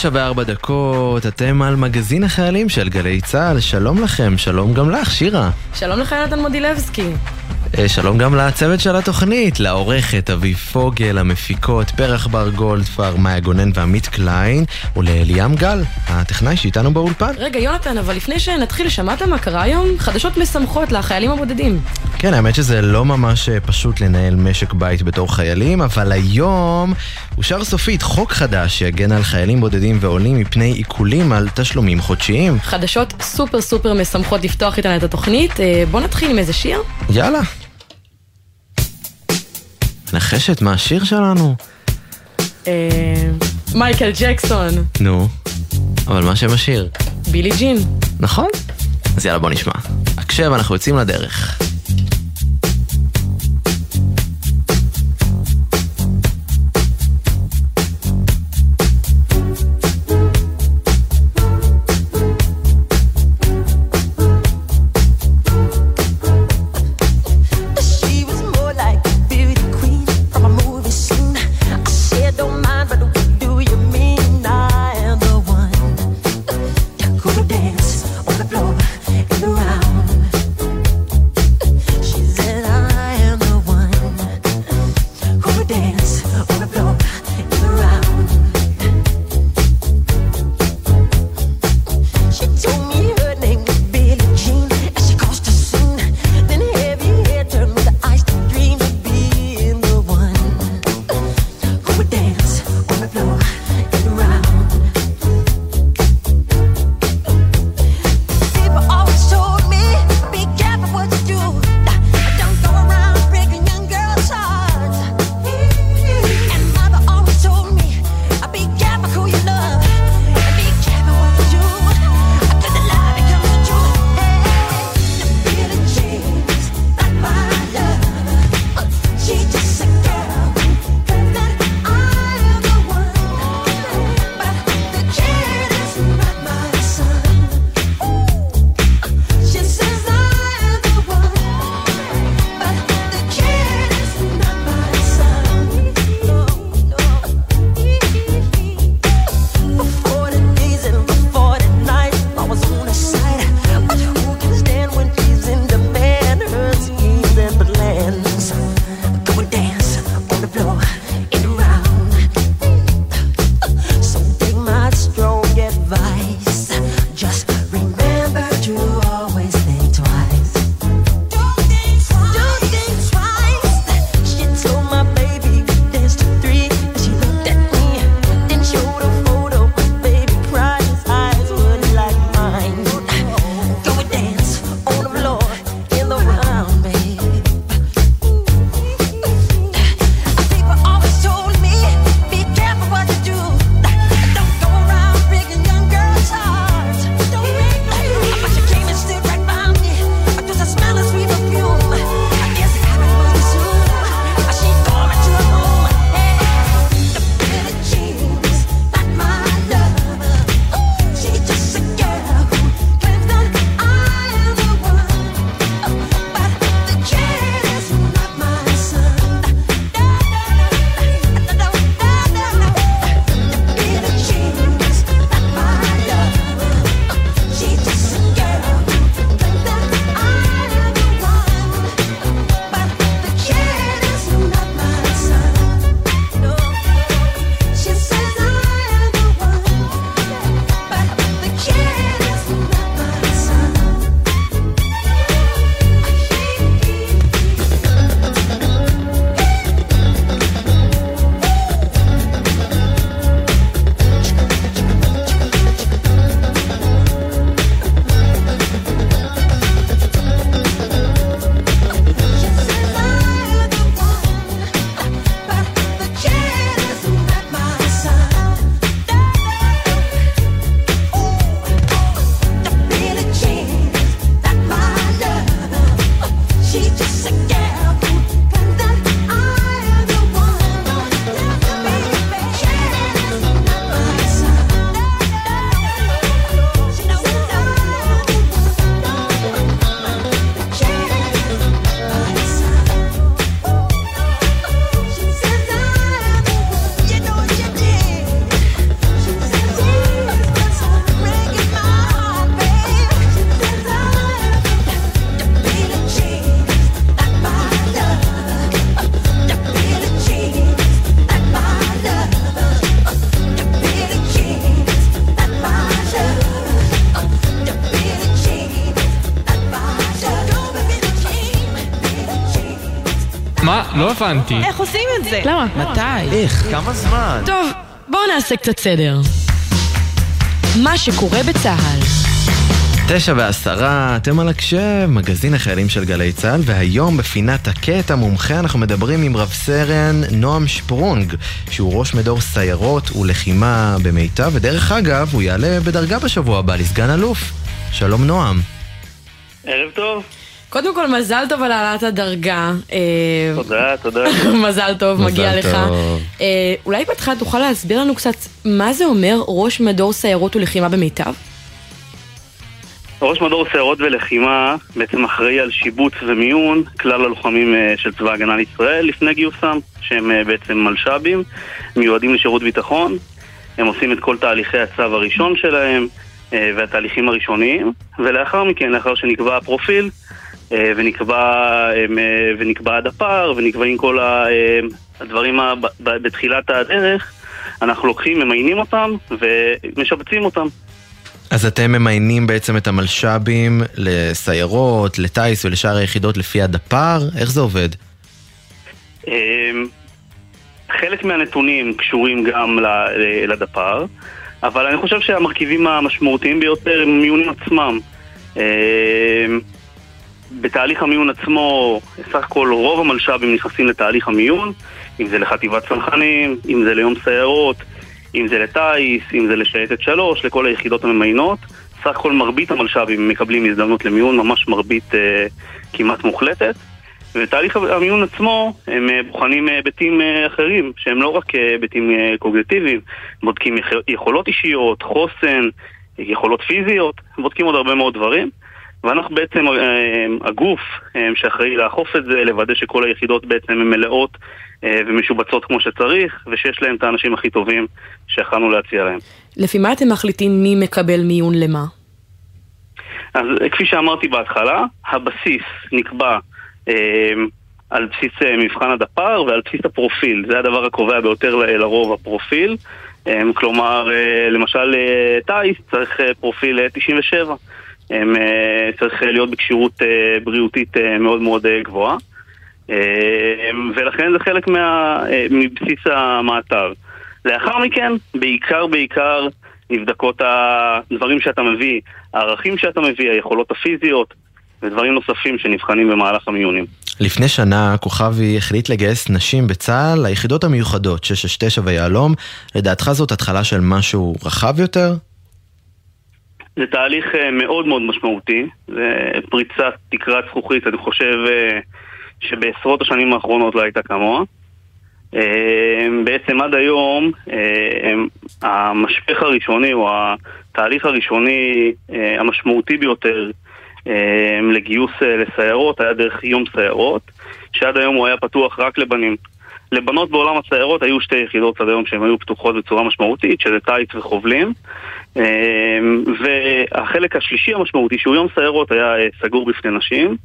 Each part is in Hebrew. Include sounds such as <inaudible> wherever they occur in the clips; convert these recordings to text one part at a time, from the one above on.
תשע וארבע דקות, אתם על מגזין החיילים של גלי צה"ל, שלום לכם, שלום גם לך, שירה. שלום לך, יונתן מודילבסקי. אה, שלום גם לצוות של התוכנית, לעורכת אביב פוגל, המפיקות פרח בר גולדפר, מאיה גונן ועמית קליין, ולליאם גל, הטכנאי שאיתנו באולפן. רגע, יונתן, אבל לפני שנתחיל, שמעת מה קרה היום? חדשות משמחות לחיילים הבודדים. כן, האמת שזה לא ממש אה, פשוט לנהל משק בית בתור חיילים, אבל היום אושר סופית חוק חדש שיגן על חיילים בודדים ועולים מפני עיקולים על תשלומים חודשיים. חדשות סופר סופר משמחות לפתוח איתן את התוכנית. אה, בוא נתחיל עם איזה שיר. יאללה. נחשת מה השיר שלנו? אה, מייקל ג'קסון, נו, אבל מה שם השיר? בילי ג'ין. נכון? אז יאללה בוא נשמע. הקשב, אנחנו יוצאים לדרך. הבנתי. איך עושים את זה? למה? מתי? איך? כמה זמן? טוב, בואו נעשה קצת סדר. מה שקורה בצה"ל. תשע ועשרה, אתם על הקשב, מגזין החיילים של גלי צה"ל, והיום בפינת הקטע מומחה אנחנו מדברים עם רב סרן נועם שפרונג, שהוא ראש מדור סיירות ולחימה במיטב, ודרך אגב, הוא יעלה בדרגה בשבוע הבא לסגן אלוף. שלום נועם. ערב טוב. קודם כל, מזל טוב על העלאת הדרגה. אה, תודה, תודה. <laughs> מזל טוב, מגיע לך. אה, אולי בהתחלה תוכל להסביר לנו קצת מה זה אומר ראש מדור סיירות ולחימה במיטב? ראש מדור סיירות ולחימה בעצם אחראי על שיבוץ ומיון כלל הלוחמים אה, של צבא ההגנה לישראל לפני גיוסם, שהם בעצם מלש"בים, מיועדים לשירות ביטחון. הם עושים את כל תהליכי הצו הראשון שלהם והתהליכים הראשוניים, ולאחר מכן, לאחר שנקבע הפרופיל אה, ונקבע, אה, ונקבע הדפ"ר ונקבעים כל אה, הדברים בתחילת הדרך, אנחנו לוקחים, ממיינים אותם ומשבצים אותם. אז אתם ממיינים בעצם את המלש"בים לסיירות, לטיס ולשאר היחידות לפי הדפ"ר? איך זה עובד? חלק מהנתונים קשורים גם לדפ"ר, אבל אני חושב שהמרכיבים המשמעותיים ביותר הם המיונים עצמם. בתהליך המיון עצמו, סך הכל רוב המלש"בים נכנסים לתהליך המיון, אם זה לחטיבת צנחנים, אם זה ליום סיירות, אם זה לטיס, אם זה לשייטת שלוש, לכל היחידות הממיינות. סך הכל מרבית המלש"בים מקבלים הזדמנות למיון, ממש מרבית אה, כמעט מוחלטת. ובתהליך המיון עצמו הם אה, בוחנים אה, היבטים אה, אחרים, שהם לא רק היבטים קוגניטיביים, בודקים יכ- יכולות אישיות, חוסן, יכולות פיזיות, בודקים עוד הרבה מאוד דברים. ואנחנו בעצם אה, הגוף אה, שאחראי לאכוף את זה, לוודא שכל היחידות בעצם הן מלאות אה, ומשובצות כמו שצריך, ושיש להם את האנשים הכי טובים שיכלנו להציע להם. לפי מה אתם מחליטים מי מקבל מיון למה? אז כפי שאמרתי בהתחלה, הבסיס נקבע אה, על בסיס מבחן הדפ"ר ועל בסיס הפרופיל. זה הדבר הקובע ביותר לרוב הפרופיל. אה, כלומר, אה, למשל אה, טיס צריך אה, פרופיל אה, 97. אה, צריך אה, להיות בכשירות אה, בריאותית מאוד מאוד גבוהה. ולכן זה חלק מה, מבסיס המעטר. לאחר מכן, בעיקר בעיקר נבדקות הדברים שאתה מביא, הערכים שאתה מביא, היכולות הפיזיות ודברים נוספים שנבחנים במהלך המיונים. לפני שנה כוכבי החליט לגייס נשים בצה"ל ליחידות המיוחדות 669 ויהלום. לדעתך זאת התחלה של משהו רחב יותר? זה תהליך אה, מאוד מאוד משמעותי, זה פריצת תקרת זכוכית, אני חושב אה, שבעשרות השנים האחרונות לא הייתה כמוה. אה, בעצם עד היום המשפך הראשוני או התהליך הראשוני המשמעותי ביותר לגיוס לסיירות היה דרך יום סיירות, שעד היום הוא היה פתוח רק לבנים. לבנות בעולם הסיירות היו שתי יחידות עד היום שהן היו פתוחות בצורה משמעותית, שזה טיס וחובלים. אה, והחלק השלישי המשמעותי, שהוא יום סיירות, היה אה, סגור בפני נשים.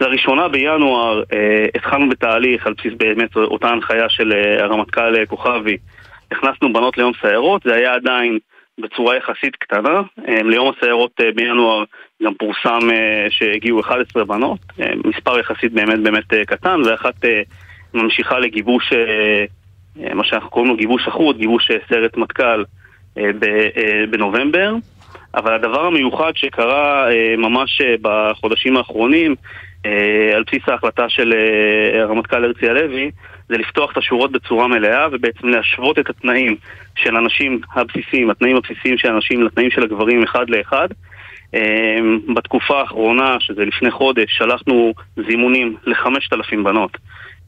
לראשונה בינואר אה, התחלנו בתהליך על בסיס באמת אותה הנחיה של אה, הרמטכ"ל כוכבי. הכנסנו בנות ליום סיירות, זה היה עדיין בצורה יחסית קטנה. אה, ליום הסיירות בינואר גם פורסם שהגיעו 11 בנות, מספר יחסית באמת באמת קטן, ואחת ממשיכה לגיבוש, אה, אה, מה שאנחנו קוראים לו גיבוש אחוד, גיבוש אה, סרט מטכ"ל בנובמבר. אבל הדבר המיוחד שקרה ממש בחודשים האחרונים, על בסיס ההחלטה של הרמטכ"ל הרצי הלוי, זה לפתוח את השורות בצורה מלאה ובעצם להשוות את התנאים של הנשים הבסיסיים, התנאים הבסיסיים של הנשים לתנאים של הגברים אחד לאחד. בתקופה האחרונה, שזה לפני חודש, שלחנו זימונים לחמשת אלפים בנות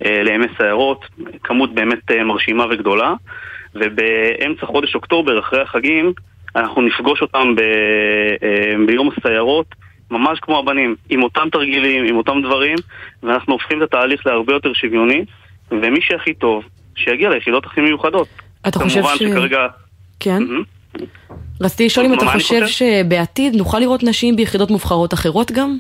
אה, לימי סיירות, כמות באמת אה, מרשימה וגדולה, ובאמצע חודש אוקטובר, אחרי החגים, אנחנו נפגוש אותם ב, אה, ביום הסיירות, ממש כמו הבנים, עם אותם תרגילים, עם אותם דברים, ואנחנו הופכים את התהליך להרבה יותר שוויוני, ומי שהכי טוב, שיגיע ליחידות הכי מיוחדות. אתה חושב ש... שכרגע... כן? מהמם. רציתי לשאול אם אתה חושב? שבעתיד נוכל לראות נשים ביחידות מובחרות אחרות גם?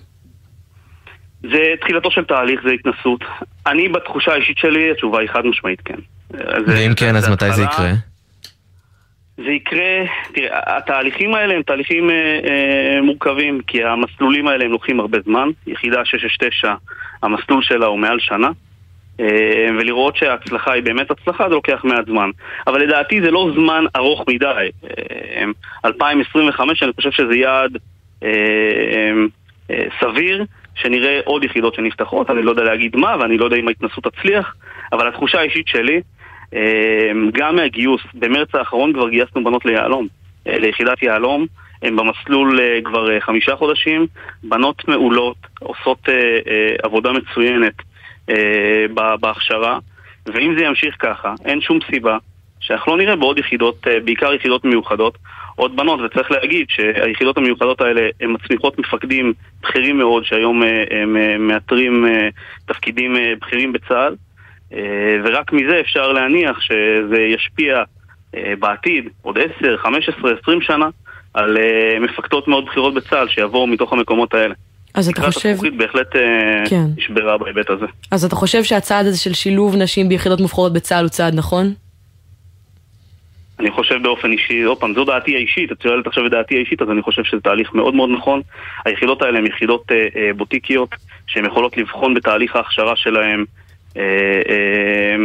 זה תחילתו של תהליך, זה התנסות. אני בתחושה האישית שלי, התשובה היא חד משמעית כן. ואם כן, אז מתי זה. יקרה? זה יקרה, תראה, התהליכים האלה הם תהליכים אה, אה, מורכבים, כי המסלולים האלה הם לוקחים הרבה זמן. יחידה 669, המסלול שלה הוא מעל שנה. אה, ולראות שההצלחה היא באמת הצלחה, זה לוקח מעט זמן. אבל לדעתי זה לא זמן ארוך מדי. אה, 2025, אני חושב שזה יעד אה, אה, סביר, שנראה עוד יחידות שנפתחות, אני לא יודע להגיד מה, ואני לא יודע אם ההתנסות תצליח, אבל התחושה האישית שלי, אה, גם מהגיוס, במרץ האחרון כבר גייסנו בנות ליהלום, אה, ליחידת יהלום, הן במסלול אה, כבר חמישה חודשים, בנות מעולות, עושות עבודה מצוינת בהכשרה, ואם זה ימשיך ככה, אין שום סיבה שאנחנו לא נראה בעוד יחידות, בעיקר יחידות מיוחדות, עוד בנות, וצריך להגיד שהיחידות המיוחדות האלה הן מצמיחות מפקדים בכירים מאוד, שהיום אה, הם אה, מאתרים אה, תפקידים בכירים בצה"ל, ורק מזה אפשר להניח שזה ישפיע בעתיד, עוד 10, 15, 20 שנה, על מפקדות מאוד בכירות בצה"ל שיבואו מתוך המקומות האלה. אז אתה תקרת חושב, הזכוכית בהחלט כן. נשברה בהיבט הזה. אז אתה חושב שהצעד הזה של שילוב נשים ביחידות מובחרות בצה"ל הוא צעד נכון? אני חושב באופן אישי, עוד פעם, זו דעתי האישית, את שואלת עכשיו את דעתי האישית, אז אני חושב שזה תהליך מאוד מאוד נכון. היחידות האלה הן יחידות אה, אה, בוטיקיות, שהן יכולות לבחון בתהליך ההכשרה שלהן אה, אה,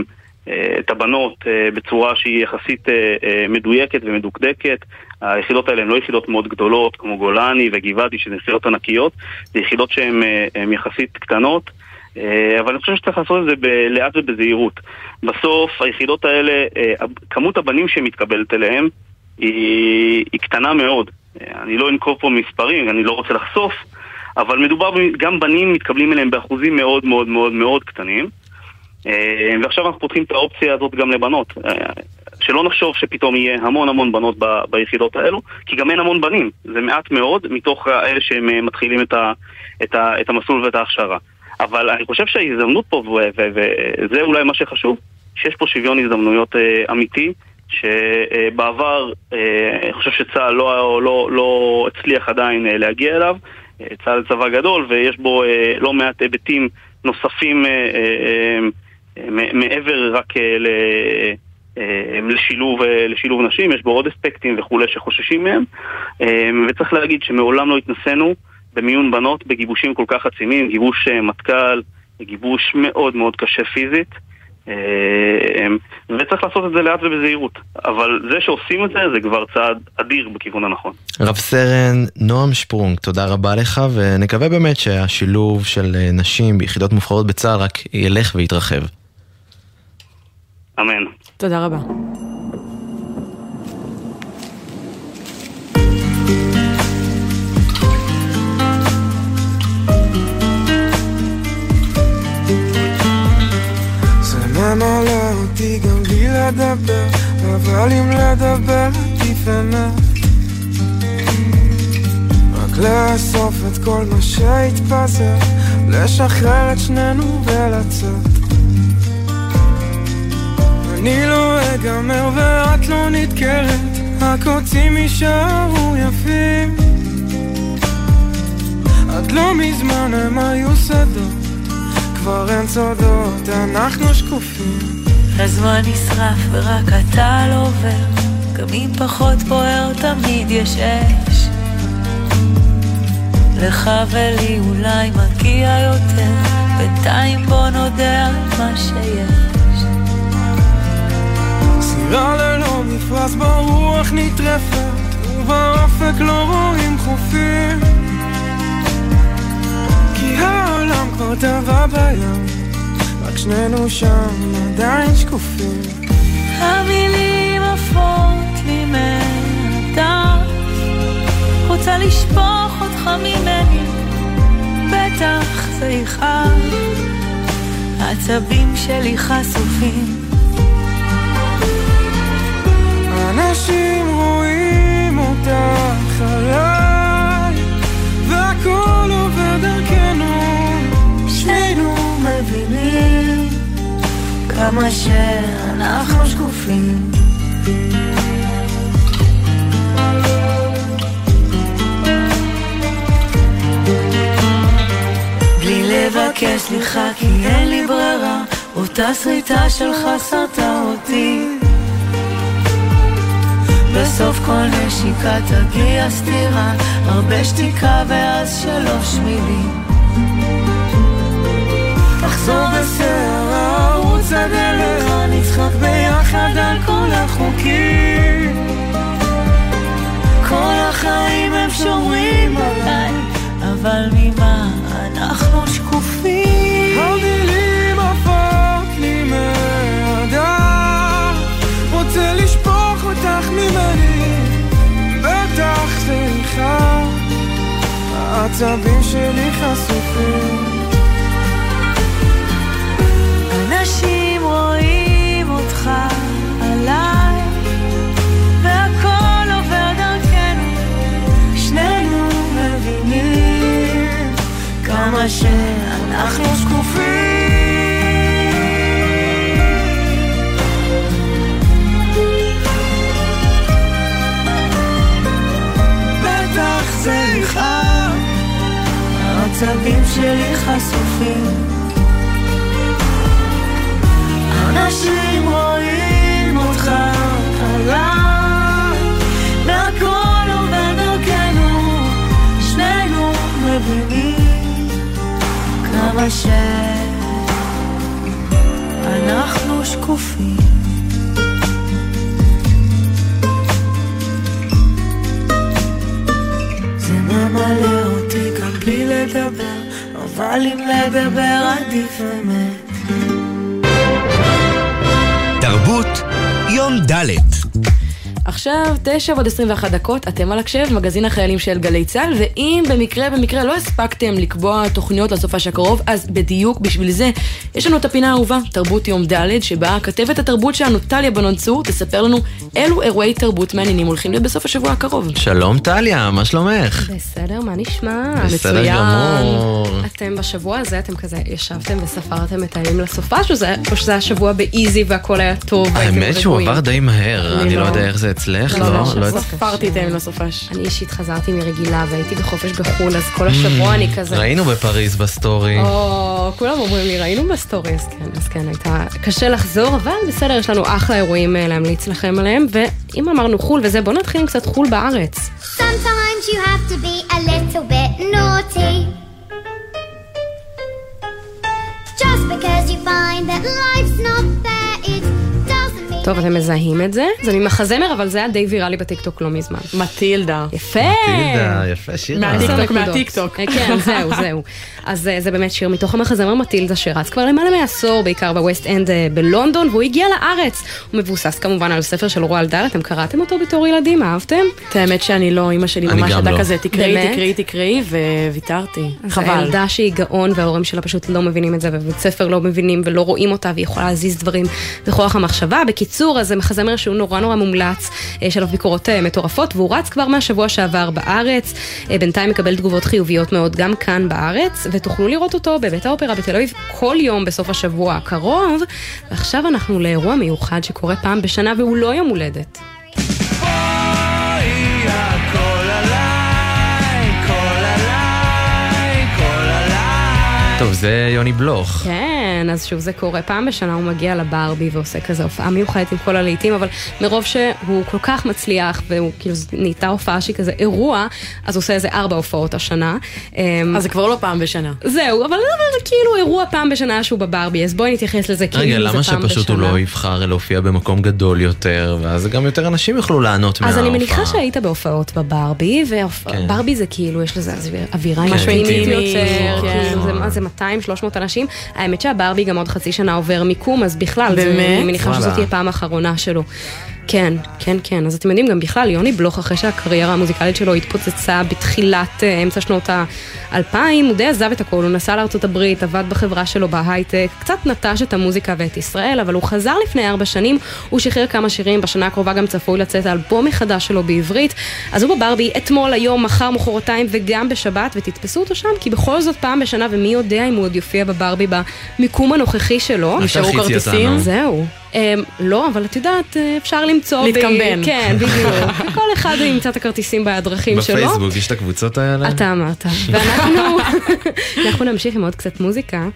אה, את הבנות אה, בצורה שהיא יחסית אה, אה, מדויקת ומדוקדקת. היחידות האלה הן לא יחידות מאוד גדולות, כמו גולני וגבעתי, שהן יחידות ענקיות, זה יחידות שהן אה, יחסית קטנות. אה, אבל אני חושב שצריך לעשות את זה לאט ובזהירות. בסוף היחידות האלה, אה, כמות הבנים שמתקבלת אליהם היא, היא קטנה מאוד. אה, אני לא אנקוב פה מספרים, אני לא רוצה לחשוף, אבל מדובר, גם בנים מתקבלים אליהם באחוזים מאוד מאוד מאוד מאוד קטנים. ועכשיו אנחנו פותחים את האופציה הזאת גם לבנות. שלא נחשוב שפתאום יהיה המון המון בנות ב- ביחידות האלו, כי גם אין המון בנים, זה מעט מאוד מתוך אלה שהם מתחילים את, ה- את, ה- את המסלול ואת ההכשרה. אבל אני חושב שההזדמנות פה, וזה אולי מה שחשוב, שיש פה שוויון הזדמנויות אה, אמיתי, שבעבר אה, אני חושב שצה"ל לא, לא, לא הצליח עדיין אה, להגיע אליו. צה"ל צבא גדול ויש בו לא מעט היבטים נוספים מעבר רק ל... לשילוב, לשילוב נשים, יש בו עוד אספקטים וכולי שחוששים מהם וצריך להגיד שמעולם לא התנסינו במיון בנות בגיבושים כל כך עצימים, גיבוש אה, מטכ"ל, גיבוש מאוד מאוד קשה פיזית אה, וצריך לעשות את זה לאט ובזהירות אבל זה שעושים את זה זה כבר צעד אדיר בכיוון הנכון. רב סרן נועם שפרונג, תודה רבה לך, ונקווה באמת שהשילוב של אה, נשים ביחידות מובחרות בצה"ל רק ילך ויתרחב. אמן. תודה רבה. זה ממלא אותי גם בלי לדבר, אבל אם לדבר עדיף אמת. רק לאסוף את כל מה שהתפזר, לשחרר את שנינו ולצאת. אני לא אגמר ואת לא נדקרת, הקוצים יישארו יפים. עד לא מזמן הם היו שדות, כבר אין סודות, אנחנו שקופים. הזמן נשרף ורק אתה לא עובר, גם אם פחות בוער תמיד יש אש. לך ולי אולי מגיע יותר, בינתיים בוא נודה על מה שיש. סירה ללא מפרש ברוח נטרפת, ובאופק לא רואים חופים. העולם כבר טבע בים, רק שנינו שם עדיין שקופים. המילים עפות לי מהדף, רוצה לשפוך אותך ממני, בטח זה יכאב. העצבים שלי חשופים, אנשים רואים אותך עליי, והכל עובר דרכנו, מבינים כמה שאנחנו שקופים. בלי לבקש סליחה כי אין לי ברירה, אותה שריטה שלך סרטה אותי. בסוף כל נשיקה תגיע סתירה, הרבה שתיקה ואז שלוש מילים. תחזור בסערה שדה ליד, נצחק ביחד על כל החוקים. כל החיים הם שומרים עליי, אבל ממה אנחנו שקופים? המילים עפות לי מהדף, רוצה לשפוך אותך ממני, בטח סליחה, העצבים שלי חשופים. שאנחנו שקופים. בטח סליחה, העצבים שלי חשופים. אנשים רואים אותך עליי, והכל עובר דרכנו, כמה שאנחנו שקופים. זה ממלא אותי גם בלי לדבר, אבל אם לדבר עדיף אמת. תרבות יום ד' עכשיו, תשע ועוד 21 דקות, אתם על הקשב, מגזין החיילים של גלי צה"ל, ואם במקרה, במקרה לא הספקתם לקבוע תוכניות לסופש הקרוב, אז בדיוק בשביל זה, יש לנו את הפינה האהובה, תרבות יום ד', שבה כתבת התרבות שלנו, טליה בנון צור, תספר לנו אילו אירועי תרבות מעניינים הולכים להיות בסוף השבוע הקרוב. שלום טליה, מה שלומך? בסדר, מה נשמע? בסדר גמור. אתם בשבוע הזה, אתם כזה ישבתם וספרתם את הימים לסופש, או זה- או שזה היה שבוע ב easy והכל היה טוב האמת שהוא רגועים? עבר די מהר, אני אני לא לא. יודע איך זה אצלך, לא, לא? לא, לא לא. ספרתי את הימים לסופש. אני אישית חזרתי מרגילה והייתי בחופש בחו"ל, אז כל השבוע אני כזה... ראינו בפריז בסטורי. או, כולם אומרים לי, ראינו ב story, אז כן, אז כן, הייתה קשה לחזור, אבל בסדר, יש לנו אחלה אירועים אה, להמליץ לכם עליהם, ואם אמרנו חו"ל וזה, בואו נתחיל עם קצת חו"ל בארץ. Sometimes you have to be a little bit naughty. Just because you find that life's not fair. טוב, אתם מזהים את זה? זה ממחזמר, אבל זה היה די ויראלי בטיקטוק לא מזמן. מטילדה. יפה! מטילדה, יפה שירה. מהטיקטוק. מהטיקטוק. אה, כן, <laughs> זהו, זהו. אז אה, זה באמת שיר מתוך המחזמר מטילדה שרץ כבר למעלה מעשור, בעיקר בווסט אנד אה, בלונדון, והוא הגיע לארץ. הוא מבוסס כמובן על ספר של רועל דל, אתם קראתם אותו בתור ילדים, אהבתם? את האמת שאני לא, אימא שלי ממש ידעה לא. כזה, תקראי? תקראי, תקראי, וויתרתי. חבל. הילדה שהיא גאון וההורים שלה פשוט לא מבינים את זה, ובבית ספר לא מבינים ולא רואים אותה, והיא יכולה להזיז דברים בכוח המחשבה. בקיצור, אז זה מחזמר שהוא נורא נורא מומלץ, אה, יש עליו ביקורות אה, מטורפות, והוא רץ כבר מהשבוע שעבר בארץ. אה, בינתיים מקבל תגובות חיוביות מאוד גם כאן בארץ, ותוכלו לראות אותו בבית האופרה בתל אביב כל יום בסוף השבוע הקרוב. ועכשיו אנחנו לאירוע מיוחד שקורה פעם בשנה, והוא לא יום הולדת. טוב, זה יוני בלוך. כן, אז שוב זה קורה. פעם בשנה הוא מגיע לברבי ועושה כזה הופעה מיוחדת עם כל הלהיטים, אבל מרוב שהוא כל כך מצליח, והוא כאילו נהייתה הופעה שהיא כזה אירוע, אז הוא עושה איזה ארבע הופעות השנה. אמ, אז זה כבר לא פעם בשנה. זהו, אבל אבל כאילו אירוע פעם בשנה שהוא בברבי, אז בואי נתייחס לזה כאילו רגע, זה למה פעם שפשוט הוא בשנה. לא יבחר להופיע במקום גדול יותר, ואז גם יותר אנשים יוכלו ליהנות מההופעה. אז אני מניחה שהיית בהופעות בברבי, כן. וברבי זה כאילו, יש לזה אווירה כן, משהו אינטימית אינטימי, יותר, כן. כאילו זה זה 200-300 אנשים. האמת שהברבי גם עוד חצי שנה עובר מיקום, אז בכלל, זה- באמת? אני מניחה שזאת. תהיה פעם האחרונה שלו. כן, כן, כן. אז אתם יודעים, גם בכלל, יוני בלוך, אחרי שהקריירה המוזיקלית שלו התפוצצה בתחילת אה, אמצע שנות האלפיים, הוא די עזב את הכל, הוא נסע לארצות הברית, עבד בחברה שלו בהייטק, קצת נטש את המוזיקה ואת ישראל, אבל הוא חזר לפני ארבע שנים, הוא שחרר כמה שירים, בשנה הקרובה גם צפוי לצאת האלבום מחדש שלו בעברית. אז הוא בברבי אתמול, היום, מחר, מחרתיים וגם בשבת, ותתפסו אותו שם, כי בכל זאת פעם בשנה, ומי יודע אם הוא עוד יופיע בברבי במיקום הנוכחי שלו. נשארו כרטיסים? זהו. Um, לא, אבל את יודעת, אה, אפשר למצוא... ב- להתקמבן. כן, בדיוק. <laughs> כל אחד ימצא את הכרטיסים בדרכים שלו. בפייסבוק יש את הקבוצות האלה? אתה אמרת. <laughs> ואנחנו <laughs> אנחנו נמשיך עם עוד קצת מוזיקה.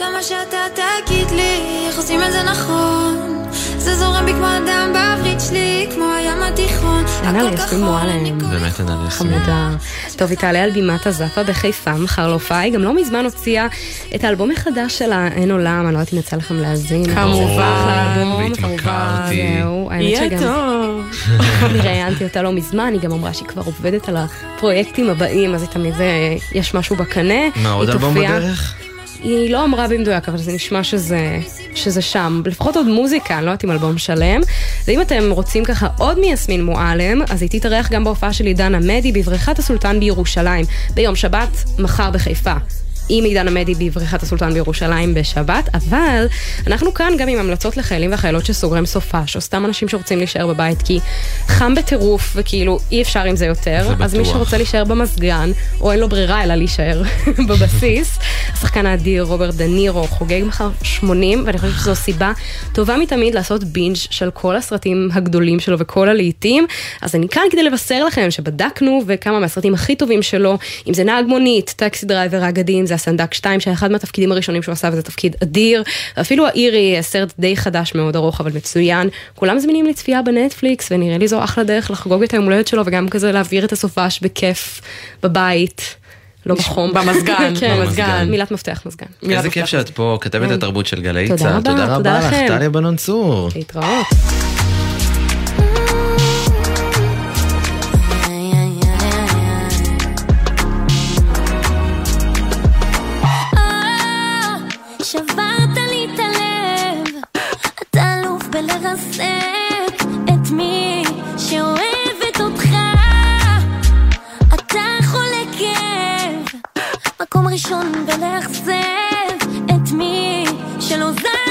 למה שאתה תגיד לי איך עושים את זה נכון זה זורם בי כמו הדם בווריד שלי כמו הים התיכון עינה ליסמין מועלם. באמת עינה ליסמין. חמודה. טוב, היא תעלה על בימת הזאפה בחיפה מחר להופעה. היא גם לא מזמן הוציאה את האלבום החדש שלה, אין עולם, אני לא יודעת אם יצא לכם להאזין. כמובן. והתמכרתי. יהיה. טוב. <laughs> אני ראיינתי אותה לא מזמן, היא גם אמרה שהיא כבר עובדת על הפרויקטים הבאים, אז היא תמיד אה, יש משהו בקנה. מה, עוד אלבום בדרך? היא לא אמרה במדויק, אבל זה נשמע שזה, שזה שם. לפחות עוד מוזיקה, אני לא יודעת אם אלבום שלם. ואם אתם רוצים ככה עוד מיסמין מועלם, אז היא תתארח גם בהופעה של עידן עמדי בבריכת הסולטן בירושלים, ביום שבת, מחר בחיפה. עם עידן עמדי בבריכת הסולטן בירושלים בשבת, אבל אנחנו כאן גם עם המלצות לחיילים וחיילות שסוגרים סופש, או סתם אנשים שרוצים להישאר בבית כי חם בטירוף וכאילו אי אפשר עם זה יותר, זה אז מי בטוח. שרוצה להישאר במזגן, או אין לו ברירה אלא להישאר <laughs> בבסיס, השחקן האדיר רוברט דה נירו חוגג מחר 80, ואני חושבת שזו סיבה טובה מתמיד לעשות בינג' של כל הסרטים הגדולים שלו וכל הלהיטים. אז אני כאן כדי לבשר לכם שבדקנו וכמה מהסרטים הכי טובים שלו, אם זה נהג מונית, Taxi Driver האגדי, זה הסנדק 2, שהיה אחד מהתפקידים הראשונים שהוא עשה וזה תפקיד אדיר, ואפילו האירי, סרט די חדש מאוד ארוך אבל מצוין. כולם זמינים לצפייה בנטפליקס, ונראה לי זו אחלה דרך לחגוג את היום הולדת שלו וגם כזה להעביר את הסופש בכיף בבית. לא בחום. במזגן, <laughs> כן, במזגן. מילת מפתח מזגן. איזה כיף שאת פה, כתבת התרבות של גלי תודה צה"ל. רבה, תודה תודה רבה לך. טליה בנון צור. להתראות. מקום ראשון בלאכזב את מי שלא זזה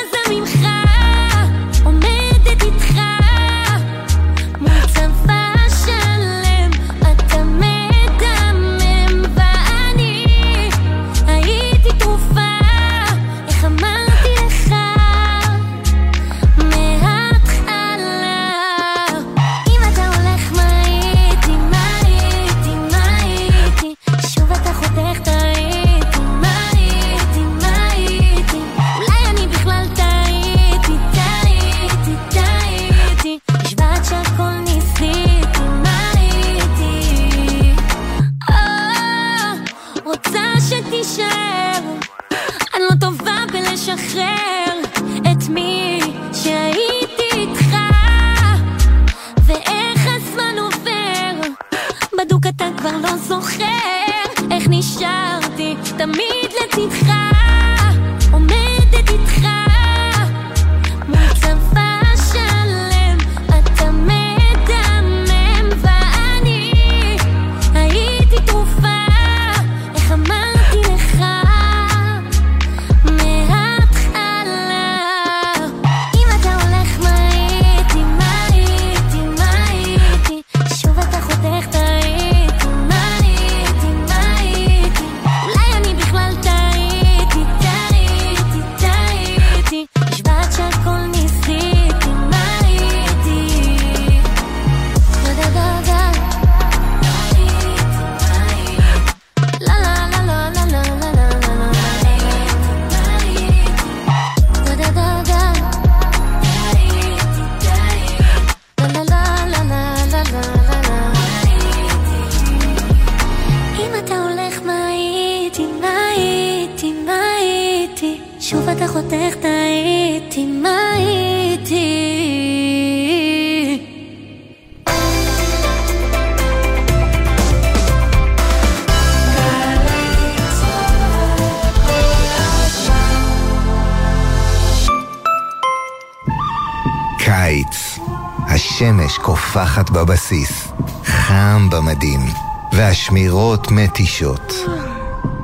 שוב אתה חותך טעיתי, מה הייתי קיץ. השמש קופחת בבסיס, חם במדים, והשמירות מתישות.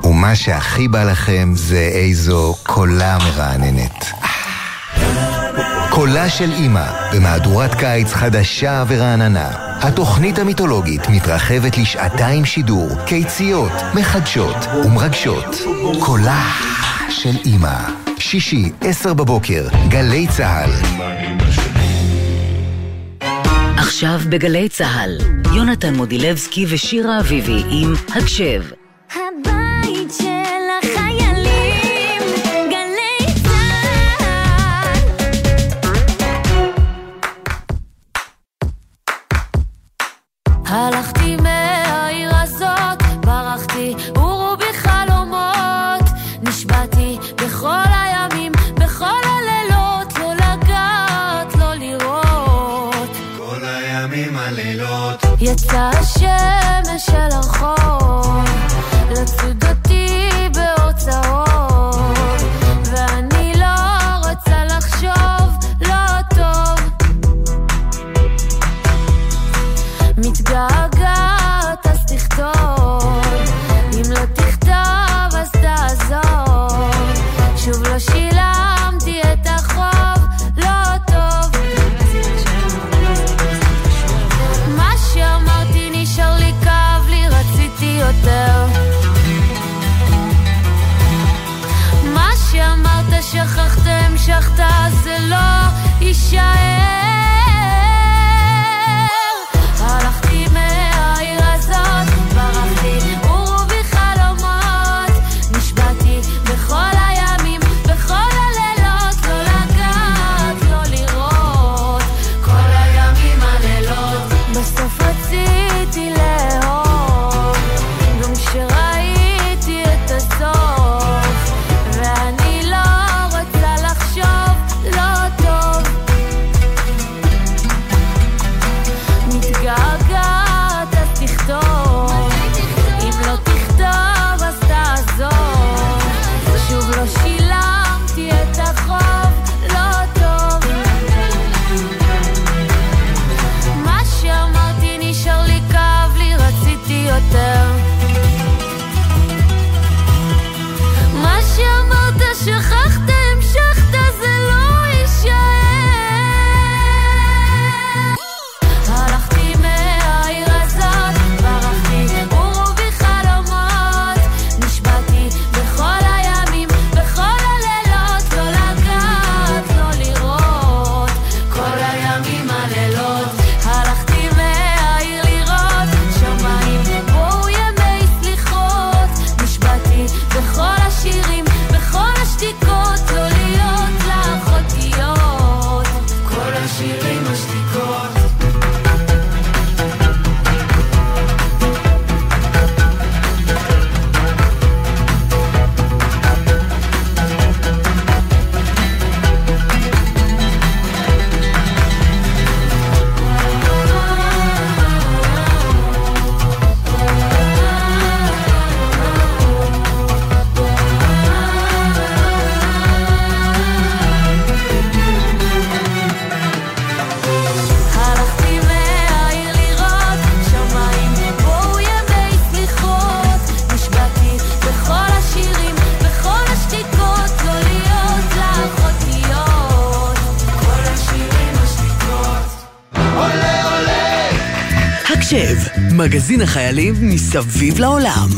ומה שהכי בא לכם זה איזו קולה מרעננת. קולה של אימא, במהדורת קיץ חדשה ורעננה. התוכנית המיתולוגית מתרחבת לשעתיים שידור, קיציות, מחדשות ומרגשות. קולה של אימא. שישי, עשר בבוקר, גלי צה"ל. עכשיו בגלי צה"ל, יונתן מודילבסקי ושירה אביבי עם הקשב. מגזין החיילים מסביב לעולם.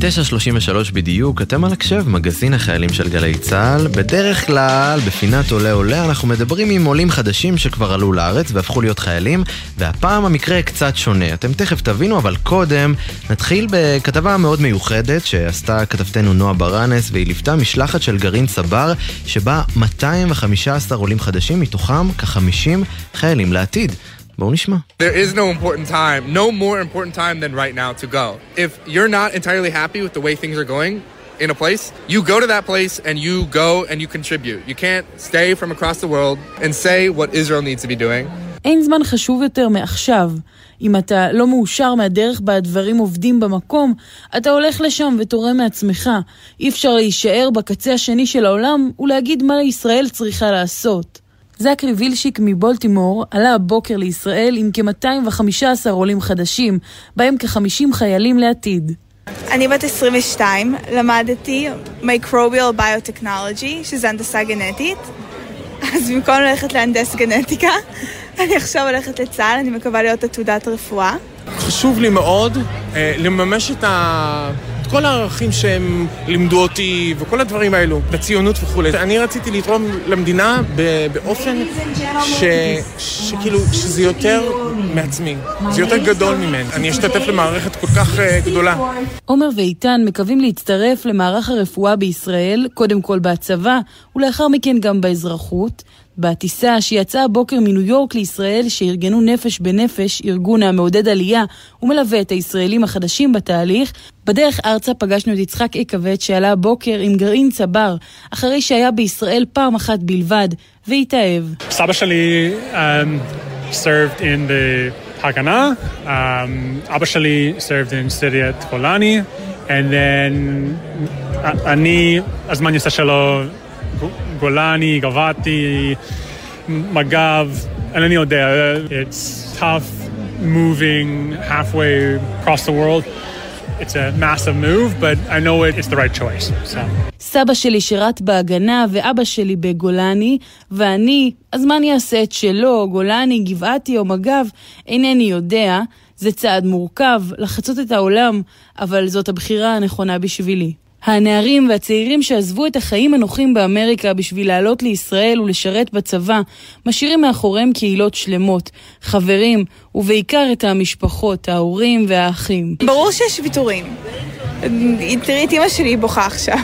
9.33 בדיוק, אתם על הקשב, מגזין החיילים של גלי צה"ל. בדרך כלל, בפינת עולה עולה, אנחנו מדברים עם עולים חדשים שכבר עלו לארץ והפכו להיות חיילים, והפעם המקרה קצת שונה. אתם תכף תבינו, אבל קודם נתחיל בכתבה מאוד מיוחדת שעשתה כתבתנו נועה ברנס, והיא ליוותה משלחת של גרעין צבר, שבה 215 עולים חדשים, מתוכם כ-50 חיילים לעתיד. בואו נשמע. There is no important time, no more important time than right now to go. If you're not entirely happy with the way things are going in a place, you go to that place and you go and you contribute. You can't stay from across the world and say what Israel needs to be doing. אין זמן חשוב יותר מעכשיו. אם אתה לא מאושר מהדרך בה הדברים עובדים במקום, אתה הולך לשם ותורם מעצמך. אי אפשר להישאר בקצה השני של העולם ולהגיד מה ישראל צריכה לעשות. זקרי וילשיק מבולטימור עלה הבוקר לישראל עם כ-215 עולים חדשים, בהם כ-50 חיילים לעתיד. אני בת 22, למדתי Microbial Biotechnology, שזה הנדסה גנטית. אז במקום ללכת להנדס גנטיקה, <laughs> אני עכשיו הולכת לצה"ל, אני מקווה להיות עתודת רפואה. חשוב לי מאוד אה, לממש את, ה... כל הערכים שהם לימדו אותי וכל הדברים האלו, בציונות וכולי. אני רציתי לתרום למדינה באופן ש... שכאילו, שזה יותר מעצמי, זה יותר גדול ממני. אני אשתתף למערכת כל כך אה, גדולה. עומר ואיתן מקווים להצטרף למערך הרפואה בישראל, קודם כל בצבא, ולאחר מכן גם באזרחות. בטיסה שיצאה הבוקר מניו יורק לישראל, שארגנו נפש בנפש, ארגון המעודד עלייה, ומלווה את הישראלים החדשים בתהליך, בדרך ארצה פגשנו את יצחק אקווט שעלה הבוקר עם גרעין צבר, אחרי שהיה בישראל פעם אחת בלבד, והתאהב. סבא שלי um, served in the הגנה, um, אבא שלי served in סריית גולני, and then אני, הזמן יצא שלו, גולני, גבעתי, מג"ב, אינני יודע, it's tough moving halfway across the world. It's a massive move, but I know it, it's the right choice. So. סבא שלי שירת בהגנה ואבא שלי בגולני, ואני, אז מה אני אעשה את שלו, גולני, גבעתי או מג"ב, אינני יודע. זה צעד מורכב, לחצות את העולם, אבל זאת הבחירה הנכונה בשבילי. הנערים והצעירים שעזבו את החיים הנוחים באמריקה בשביל לעלות לישראל ולשרת בצבא, משאירים מאחוריהם קהילות שלמות, חברים, ובעיקר את המשפחות, ההורים והאחים. ברור שיש ויתורים. תראי את אימא שלי בוכה עכשיו.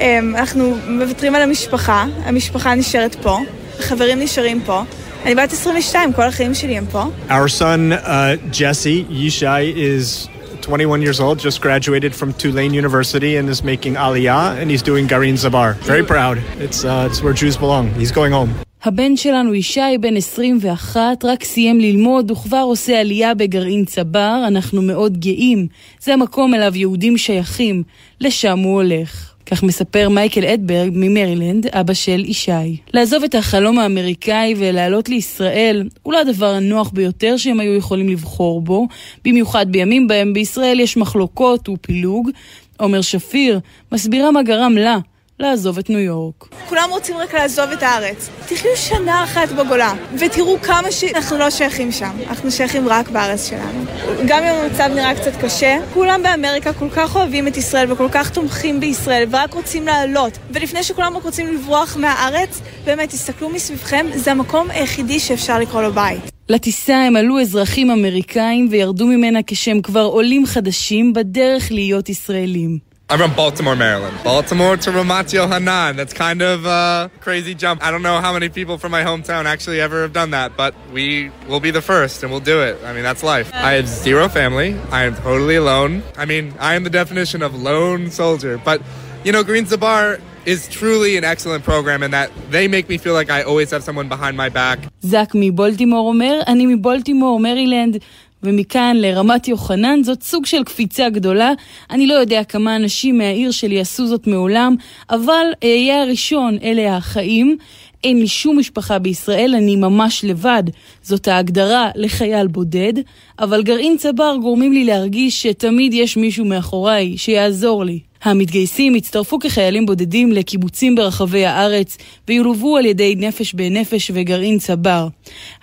אמ, אנחנו מוותרים על המשפחה, המשפחה נשארת פה, החברים נשארים פה. אני בת 22, כל החיים שלי הם פה. Our son, uh, Jesse Yishai, is 21 years old, just graduated from Tulane University and is making Aliyah, and he's doing Garin Zabar. Very proud. It's, uh, it's where Jews belong. He's going home. הבן שלנו ישי, בן 21, רק סיים ללמוד וכבר עושה עלייה בגרעין צבר, אנחנו מאוד גאים. זה המקום אליו יהודים שייכים, לשם הוא הולך. כך מספר מייקל אדברג ממרילנד, אבא של ישי. לעזוב את החלום האמריקאי ולעלות לישראל הוא לא הדבר הנוח ביותר שהם היו יכולים לבחור בו, במיוחד בימים בהם בישראל יש מחלוקות ופילוג. עומר שפיר מסבירה מה גרם לה לעזוב את ניו יורק. כולם רוצים רק לעזוב את הארץ. תחיו שנה אחת בגולה, ותראו כמה שאנחנו לא שייכים שם. אנחנו שייכים רק בארץ שלנו. גם אם המצב נראה קצת קשה, כולם באמריקה כל כך אוהבים את ישראל וכל כך תומכים בישראל, ורק רוצים לעלות. ולפני שכולם רק רוצים לברוח מהארץ, באמת, תסתכלו מסביבכם, זה המקום היחידי שאפשר לקרוא לו בית. לטיסה הם עלו אזרחים אמריקאים וירדו ממנה כשהם כבר עולים חדשים בדרך להיות ישראלים. I'm from Baltimore, Maryland. Baltimore to Ramat Yohanan. That's kind of a crazy jump. I don't know how many people from my hometown actually ever have done that, but we will be the first and we'll do it. I mean, that's life. I have zero family. I am totally alone. I mean, I am the definition of lone soldier. But, you know, Green Zabar is truly an excellent program in that they make me feel like I always have someone behind my back. זק מבולטימור אומר, אני מבולטימור, מרילנד. ומכאן לרמת יוחנן זאת סוג של קפיצה גדולה. אני לא יודע כמה אנשים מהעיר שלי עשו זאת מעולם, אבל אהיה הראשון, אלה החיים. אין לי שום משפחה בישראל, אני ממש לבד. זאת ההגדרה לחייל בודד, אבל גרעין צבר גורמים לי להרגיש שתמיד יש מישהו מאחוריי שיעזור לי. המתגייסים הצטרפו כחיילים בודדים לקיבוצים ברחבי הארץ וילוו על ידי נפש בנפש וגרעין צבר.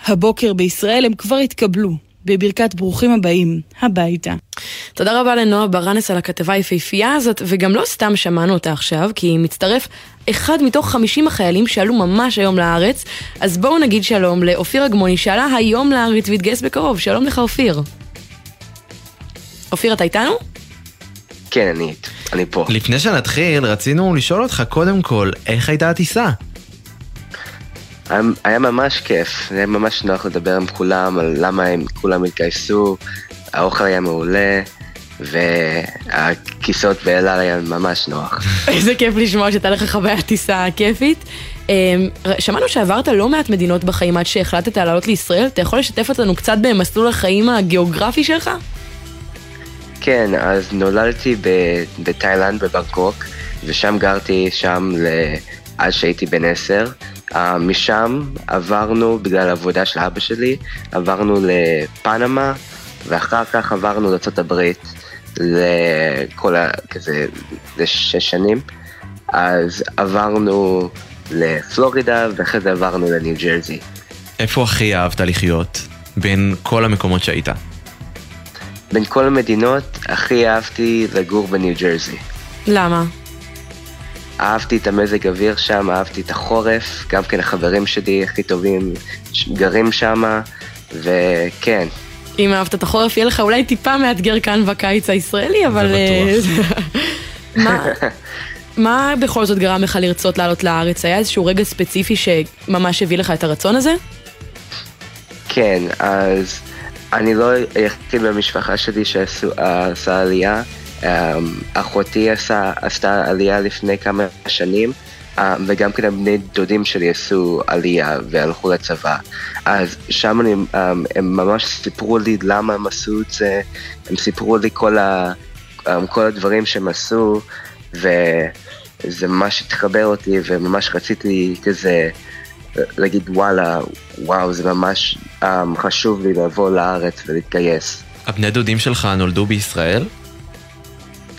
הבוקר בישראל הם כבר התקבלו. בברכת ברוכים הבאים הביתה. תודה רבה לנועה ברנס על הכתבה היפהפייה הזאת, וגם לא סתם שמענו אותה עכשיו, כי מצטרף אחד מתוך 50 החיילים שעלו ממש היום לארץ, אז בואו נגיד שלום לאופיר אגמוני שעלה היום לארץ והתגייס בקרוב. שלום לך אופיר. אופיר, אתה איתנו? כן, אני, אני פה. לפני שנתחיל, רצינו לשאול אותך קודם כל, איך הייתה הטיסה? היה, היה ממש כיף, היה ממש נוח לדבר עם כולם על למה הם כולם התגייסו, האוכל היה מעולה, והכיסאות באל על היה ממש נוח. <laughs> איזה כיף לשמוע שהייתה לך חוויה טיסה כיפית. אמ, שמענו שעברת לא מעט מדינות בחיים עד שהחלטת לעלות לישראל, אתה יכול לשתף אותנו קצת במסלול החיים הגיאוגרפי שלך? כן, אז נולדתי בתאילנד, בבנקוק, ושם גרתי שם עד שהייתי בן עשר. Uh, משם עברנו, בגלל העבודה של אבא שלי, עברנו לפנמה, ואחר כך עברנו לארה"ב לכל ה... כזה, לשש שנים. אז עברנו לפלורידה, ואחרי זה עברנו לניו ג'רזי. איפה הכי אהבת לחיות בין כל המקומות שהיית? בין כל המדינות, הכי אהבתי לגור בניו ג'רזי. למה? אהבתי את המזג אוויר שם, אהבתי את החורף, גם כן החברים שלי הכי טובים גרים שם, וכן. אם אהבת את החורף, יהיה לך אולי טיפה מאתגר כאן בקיץ הישראלי, אבל... זה בטוח. <laughs> מה, מה בכל זאת גרם לך לרצות לעלות לארץ? היה איזשהו רגע ספציפי שממש הביא לך את הרצון הזה? כן, אז אני לא היחיד במשפחה שלי שעשה עלייה. אמ, אחותי עשה, עשתה עלייה לפני כמה שנים, אמ, וגם כן הבני דודים שלי עשו עלייה והלכו לצבא. אז שם אני, אמ, הם ממש סיפרו לי למה הם עשו את זה, הם סיפרו לי כל, ה, כל הדברים שהם עשו, וזה ממש התחבר אותי, וממש רציתי כזה להגיד וואלה, וואו, זה ממש um, חשוב לי לבוא לארץ ולהתגייס. הבני דודים שלך נולדו בישראל?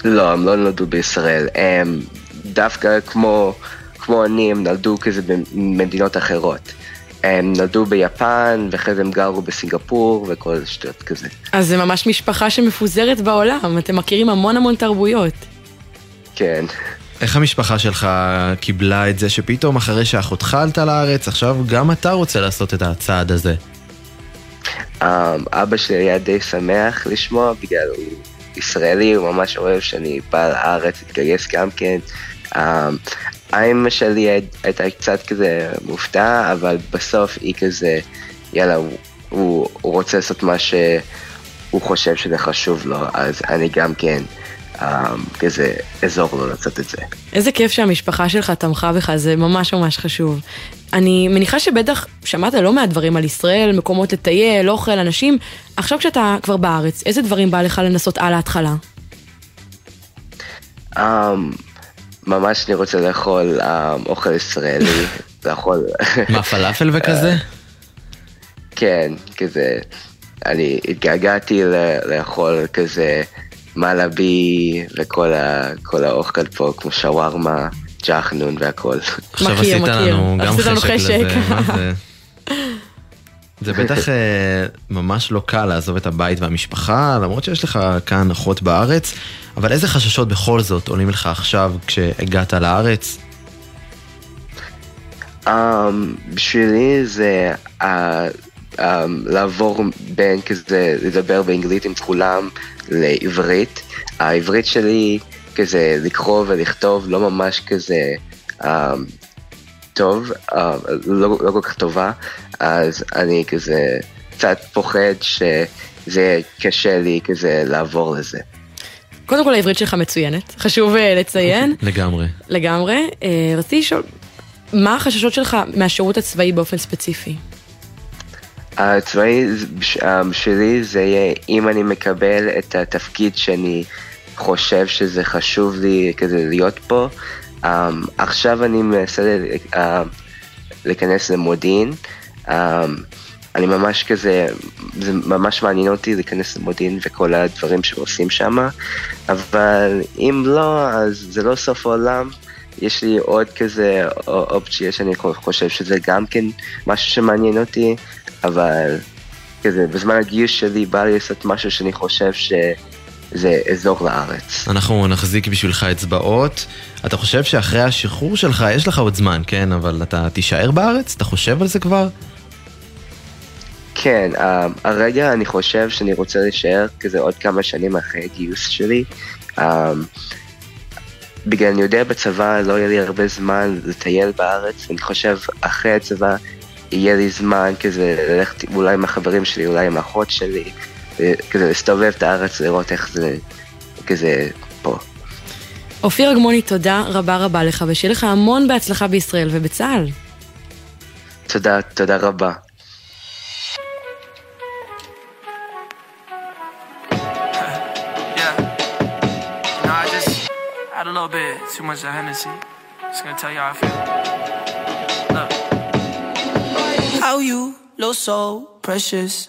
לא, הם לא נולדו בישראל. הם דווקא כמו, כמו אני, הם נולדו כזה במדינות אחרות. הם נולדו ביפן, ואחרי זה הם גרו בסינגפור וכל שטויות כזה. אז זה ממש משפחה שמפוזרת בעולם, אתם מכירים המון המון תרבויות. כן. איך המשפחה שלך קיבלה את זה שפתאום אחרי שאחותך עלתה לארץ, עכשיו גם אתה רוצה לעשות את הצעד הזה? Um, אבא שלי היה די שמח לשמוע, בגלל הוא ישראלי, הוא ממש אוהב שאני בא לארץ, התגייס גם כן. Um, האמא שלי הייתה קצת כזה מופתעה, אבל בסוף היא כזה, יאללה, הוא, הוא רוצה לעשות מה שהוא חושב שזה חשוב לו, אז אני גם כן. um, כזה אזור לו לעשות את זה. איזה כיף שהמשפחה שלך תמכה בך, זה ממש ממש חשוב. אני מניחה שבטח שמעת לא מעט דברים על ישראל, מקומות לטייל, אוכל, אנשים. עכשיו כשאתה כבר בארץ, איזה דברים בא לך לנסות על ההתחלה? Um, ממש אני רוצה לאכול um, אוכל ישראלי, <laughs> לאכול... מה, פלאפל וכזה? כן, כזה, אני התגעגעתי לאכול כזה מלאבי וכל ה- כל האוכל פה, כמו שווארמה, ג'חנון והכל. עכשיו עשית לנו גם חשק לזה, מה זה? <laughs> זה בטח אה, ממש לא קל לעזוב את הבית והמשפחה, למרות שיש לך כאן אחות בארץ, אבל איזה חששות בכל זאת עולים לך עכשיו כשהגעת לארץ? Um, בשבילי זה uh, um, לעבור בין כזה, לדבר באנגלית עם כולם לעברית. העברית שלי כזה לקרוא ולכתוב לא ממש כזה um, טוב, uh, לא, לא כל כך טובה, אז אני כזה קצת פוחד שזה יהיה קשה לי כזה לעבור לזה. קודם כל העברית שלך מצוינת, חשוב אה, לציין. <laughs> לגמרי. לגמרי. אה, רציתי לשאול, מה החששות שלך מהשירות הצבאי באופן ספציפי? הצבאי שלי זה יהיה אם אני מקבל את התפקיד שאני חושב שזה חשוב לי כזה להיות פה. Um, עכשיו אני מנסה uh, להיכנס למודיעין. Um, אני ממש כזה, זה ממש מעניין אותי להיכנס למודיעין וכל הדברים שעושים שם, אבל אם לא, אז זה לא סוף העולם. יש לי עוד כזה אופציה שאני חושב שזה גם כן משהו שמעניין אותי, אבל כזה בזמן הגיוס שלי בא לי לעשות משהו שאני חושב שזה אזור לארץ. אנחנו נחזיק בשבילך אצבעות. אתה חושב שאחרי השחרור שלך, יש לך עוד זמן, כן? אבל אתה תישאר בארץ? אתה חושב על זה כבר? כן, um, הרגע אני חושב שאני רוצה להישאר כזה עוד כמה שנים אחרי הגיוס שלי. Um, בגלל אני יודע בצבא לא יהיה לי הרבה זמן לטייל בארץ, אני חושב אחרי הצבא יהיה לי זמן כזה ללכת אולי עם החברים שלי, אולי עם האחות שלי, כזה להסתובב את הארץ, לראות איך זה כזה פה. אופיר אגמוני, תודה רבה רבה לך, ושיהיה לך המון בהצלחה בישראל ובצה"ל. תודה, תודה רבה. A little bit too much of Hennessy. Just gonna tell you how I feel. Look. How you look so precious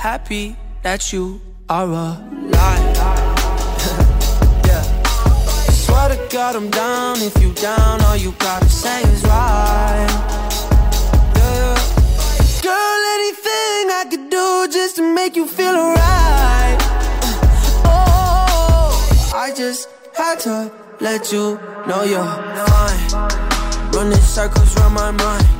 happy that you are alive. <laughs> yeah. Swear to God, I'm down. If you down, all you gotta say is right. Yeah. Girl, anything I could do just to make you feel alright. Uh, oh, I just had to let you know you're fine. Running circles around my mind.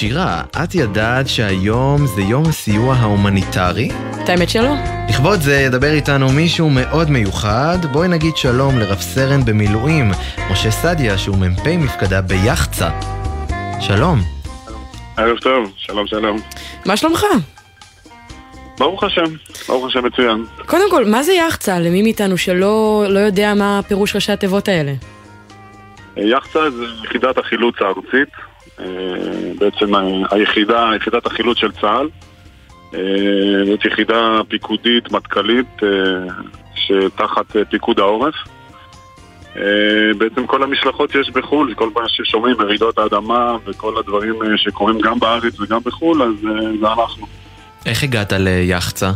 שירה, את ידעת שהיום זה יום הסיוע ההומניטרי? את האמת שלא. לכבוד זה ידבר איתנו מישהו מאוד מיוחד. בואי נגיד שלום לרב סרן במילואים, משה סעדיה, שהוא מ"פ מפקדה ביחצה. שלום. ערב טוב, שלום שלום. מה שלומך? ברוך השם, ברוך השם מצוין. קודם כל, מה זה יחצה? למי מאיתנו שלא לא יודע מה פירוש ראשי התיבות האלה? יחצה זה יחידת החילוץ הארצית, בעצם ה- היחידה, יחידת החילוץ של צה"ל. אה, זאת יחידה פיקודית, מטכ"לית, אה, שתחת אה, פיקוד העורף. אה, בעצם כל המשלחות שיש בחו"ל, כל מה ששומעים, מרעידות האדמה וכל הדברים אה, שקורים גם בארץ וגם בחו"ל, אז אה, זה אנחנו. איך הגעת ליחצה?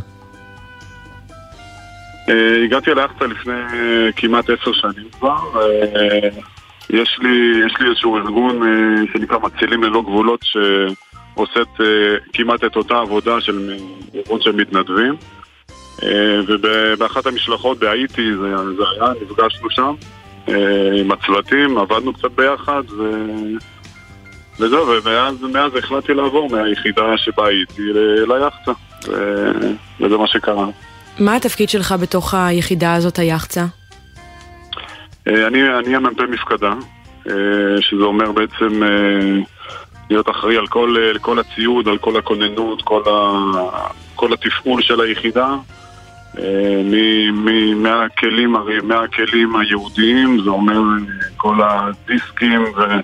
אה, הגעתי ליאכטה לפני אה, כמעט עשר שנים כבר. יש לי, יש לי איזשהו ארגון אה, שנקרא מצילים ללא גבולות שעושה את, אה, כמעט את אותה עבודה של ארגון של מתנדבים. אה, ובאחת המשלחות בהאיטי זה, זה היה, נפגשנו שם אה, עם הצוותים, עבדנו קצת ביחד ו... וזהו, ומאז מאז החלטתי לעבור מהיחידה שבה הייתי ל- ליאכטה, ו- וזה מה שקרה. מה התפקיד שלך בתוך היחידה הזאת, היחצה? אה, אני, אני המ"פ מפקדה, אה, שזה אומר בעצם אה, להיות אחראי על כל, כל הציוד, על כל הכוננות, כל, ה, כל התפעול של היחידה, מ- מ- מהכלים, מהכלים הייעודיים, זה אומר כל הדיסקים ו-